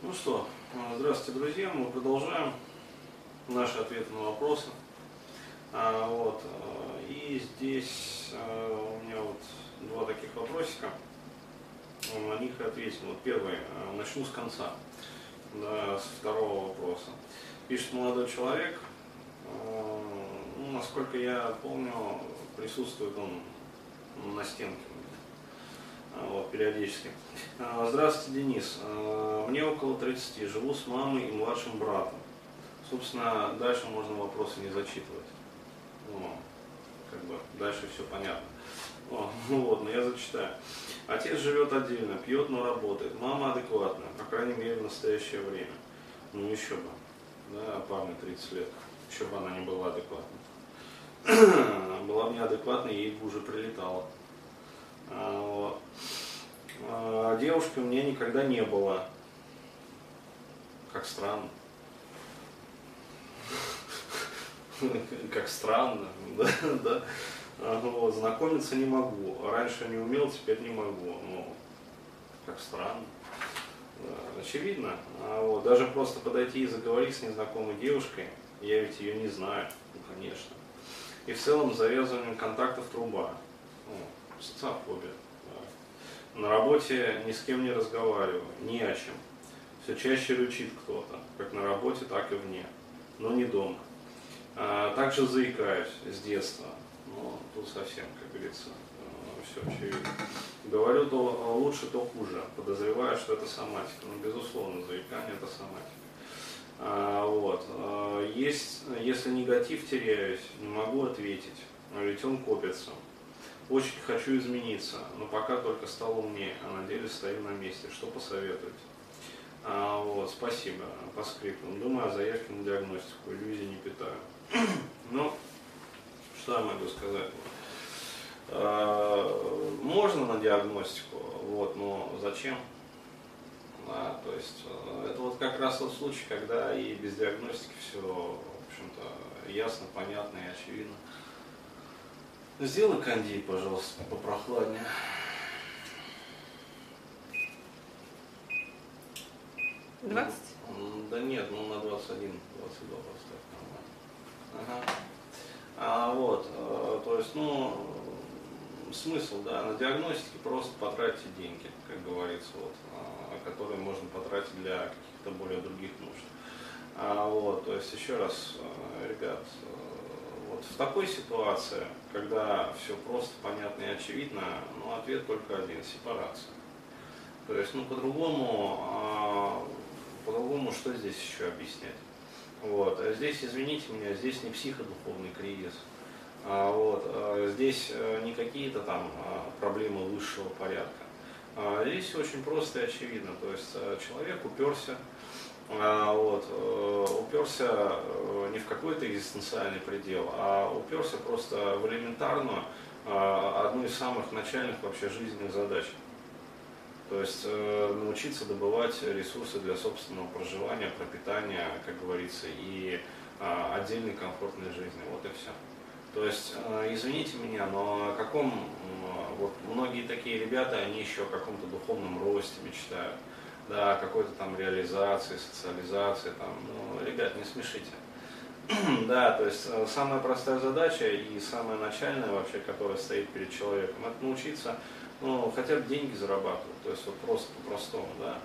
Ну что, здравствуйте, друзья. Мы продолжаем наши ответы на вопросы. А, вот, и здесь а, у меня вот два таких вопросика. На них ответим. Вот первый, начну с конца, да, с второго вопроса. Пишет молодой человек, ну, насколько я помню, присутствует он на стенке вот, периодически. А, здравствуйте, Денис. А, мне около 30, живу с мамой и младшим братом. Собственно, дальше можно вопросы не зачитывать. Ну, как бы дальше все понятно. О, ну вот, но я зачитаю. Отец живет отдельно, пьет, но работает. Мама адекватная, по крайней мере, в настоящее время. Ну еще бы. Да, парню 30 лет. Еще бы она не была адекватной. была бы неадекватной, ей бы уже прилетала. А, вот. а, девушки у меня никогда не было. Как странно. Как странно, да, да. А, вот, знакомиться не могу. Раньше не умел, теперь не могу. Ну, как странно. Да, очевидно. А вот, даже просто подойти и заговорить с незнакомой девушкой, я ведь ее не знаю, ну, конечно. И в целом завязыванием контактов труба. Ну, социофобия. Да. На работе ни с кем не разговариваю, ни о чем. Все чаще рычит кто-то, как на работе, так и вне, но не дома. А, также заикаюсь с детства, но тут совсем, как говорится, все очевидно. Говорю то лучше, то хуже. Подозреваю, что это соматика. Но, безусловно, заикание это соматика. А, вот. А, есть, если негатив теряюсь, не могу ответить, ведь он копится. Очень хочу измениться, но пока только стал умнее, а на деле стою на месте. Что посоветуете? А, вот, спасибо, по скрипту. Думаю о заявке на диагностику, иллюзий не питаю. ну, что я могу сказать? А, можно на диагностику, вот, но зачем? Да, то есть э, это вот как раз тот случай, когда и без диагностики все, в общем-то, ясно, понятно и очевидно. Сделай кондей, пожалуйста, попрохладнее. Двадцать? Да нет, ну на 21, 22 поставь нормально. Ага. А, вот, э, то есть, ну, смысл, да, на диагностике просто потратьте деньги, как говорится, вот, а, которые можно потратить для каких-то более других нужд. А, вот, то есть, еще раз, э, ребят, вот в такой ситуации, когда все просто, понятно и очевидно, ну, ответ только один – сепарация. То есть, ну, по-другому, а, по-другому что здесь еще объяснять? Вот. А здесь, извините меня, здесь не психодуховный кризис. А, вот. А здесь э, не какие-то там а, проблемы высшего порядка. А, здесь очень просто и очевидно. То есть э, человек уперся вот, э, уперся э, не в какой-то экзистенциальный предел, а уперся просто в элементарную, а, одну из самых начальных вообще жизненных задач. То есть э, научиться добывать ресурсы для собственного проживания, пропитания, как говорится, и а, отдельной комфортной жизни. Вот и все. То есть, извините меня, но о каком, вот многие такие ребята, они еще о каком-то духовном росте мечтают да, какой-то там реализации, социализации, там, ну, ребят, не смешите. да, то есть э, самая простая задача и самая начальная вообще, которая стоит перед человеком, это научиться, ну, хотя бы деньги зарабатывать, то есть вот просто по-простому, да,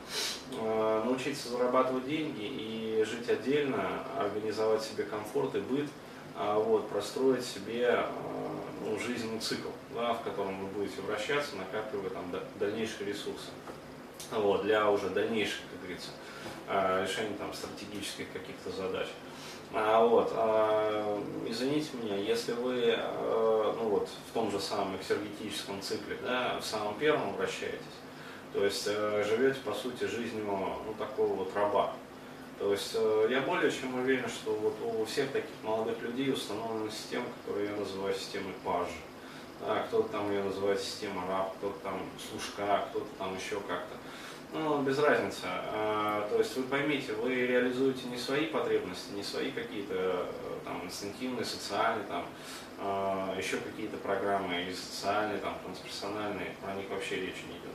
э, научиться зарабатывать деньги и жить отдельно, организовать себе комфорт и быт, а вот, простроить себе э, ну, жизненный цикл, да, в котором вы будете вращаться, накапливая там дальнейшие ресурсы вот, для уже дальнейших, как говорится, а, решения там, стратегических каких-то задач. А, вот, а, извините меня, если вы ну, вот, в том же самом эксергетическом цикле, да, в самом первом вращаетесь, то есть живете, по сути, жизнью ну, такого вот раба. То есть я более чем уверен, что вот у всех таких молодых людей установлена система, которую я называю системой пажа да, кто-то там ее называет система раб, кто-то там служка, кто-то там еще как-то. Ну, без разницы. А, то есть вы поймите, вы реализуете не свои потребности, не свои какие-то э, там инстинктивные, социальные, там, а, еще какие-то программы, и социальные, там, трансперсональные, про них вообще речи не идет.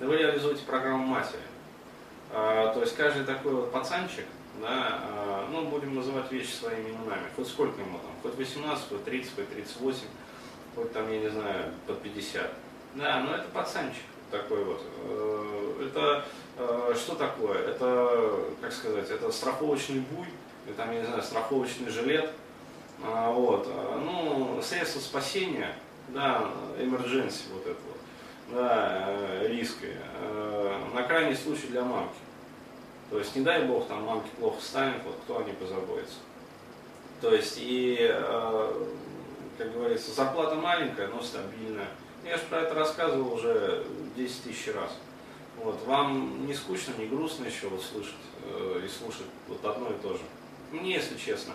Да вы реализуете программу матери. А, то есть каждый такой вот пацанчик, да, а, ну, будем называть вещи своими именами, хоть сколько ему там, хоть 18, хоть 30, хоть 38, хоть там, я не знаю, под 50. Да, но это пацанчик такой вот. Э, это э, что такое? Это, как сказать, это страховочный буй, или там, я не знаю, страховочный жилет, а, вот, а, ну, средство спасения, да, emergency вот это вот, да, э, риски, на крайний случай для мамки. То есть, не дай бог, там мамке плохо станет, вот кто о ней позаботится. То есть, и, как говорится, зарплата маленькая, но стабильная. Я же про это рассказывал уже 10 тысяч раз. Вот, вам не скучно, не грустно еще вот слышать э, и слушать вот одно и то же. Мне, если честно.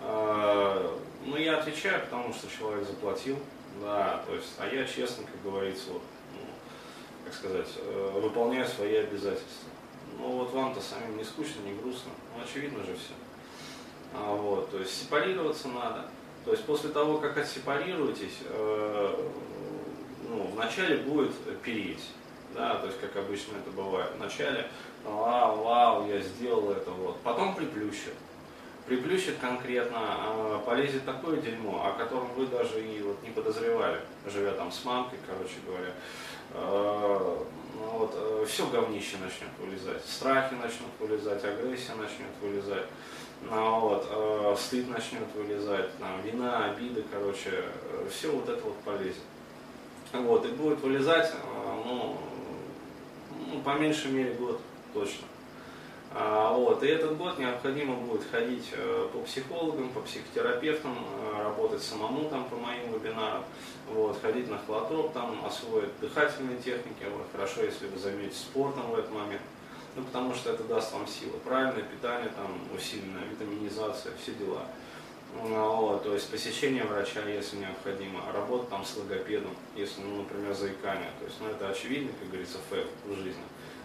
Э, ну, я отвечаю, потому что человек заплатил, да, то есть, а я честно, как говорится, вот, ну, как сказать, э, выполняю свои обязательства. Ну, вот вам-то самим не скучно, не грустно, ну, очевидно же все. А, вот, то есть, сепарироваться надо. То есть, после того, как отсепарируетесь, э, ну, вначале будет переть, да, то есть как обычно это бывает. Вначале, вау, вау, я сделал это, вот. Потом приплющит. Приплющит конкретно, а, полезет такое дерьмо, о котором вы даже и вот не подозревали, живя там с мамкой, короче говоря. А, ну, вот, э, все говнище начнет вылезать, страхи начнут вылезать, агрессия начнет вылезать, ну, вот, э, стыд начнет вылезать, там, вина, обиды, короче, э, все вот это вот полезет. Вот, и будет вылезать, а, ну, ну, по меньшей мере год точно. А, вот, и этот год необходимо будет ходить э, по психологам, по психотерапевтам, э, работать самому там по моим вебинарам, вот, ходить на холотроп, там, освоить дыхательные техники, вот, хорошо, если вы займетесь спортом в этот момент, ну, потому что это даст вам силы. Правильное питание, там, усиленная витаминизация, все дела. Ну, то есть посещение врача, если необходимо, работа там с логопедом, если, ну, например, заикание. То есть, ну, это очевидно, как говорится, фэк в жизни.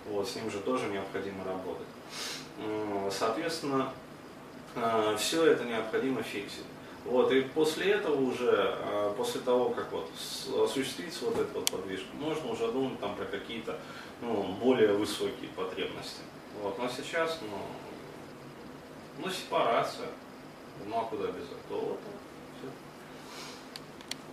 Вот, с ним же тоже необходимо работать. Соответственно, э, все это необходимо фиксить. Вот, и после этого уже, э, после того, как вот осуществится вот эта вот подвижка, можно уже думать там про какие-то ну, более высокие потребности. Вот, но сейчас, ну, ну, сепарация, ну а куда без этого? Вот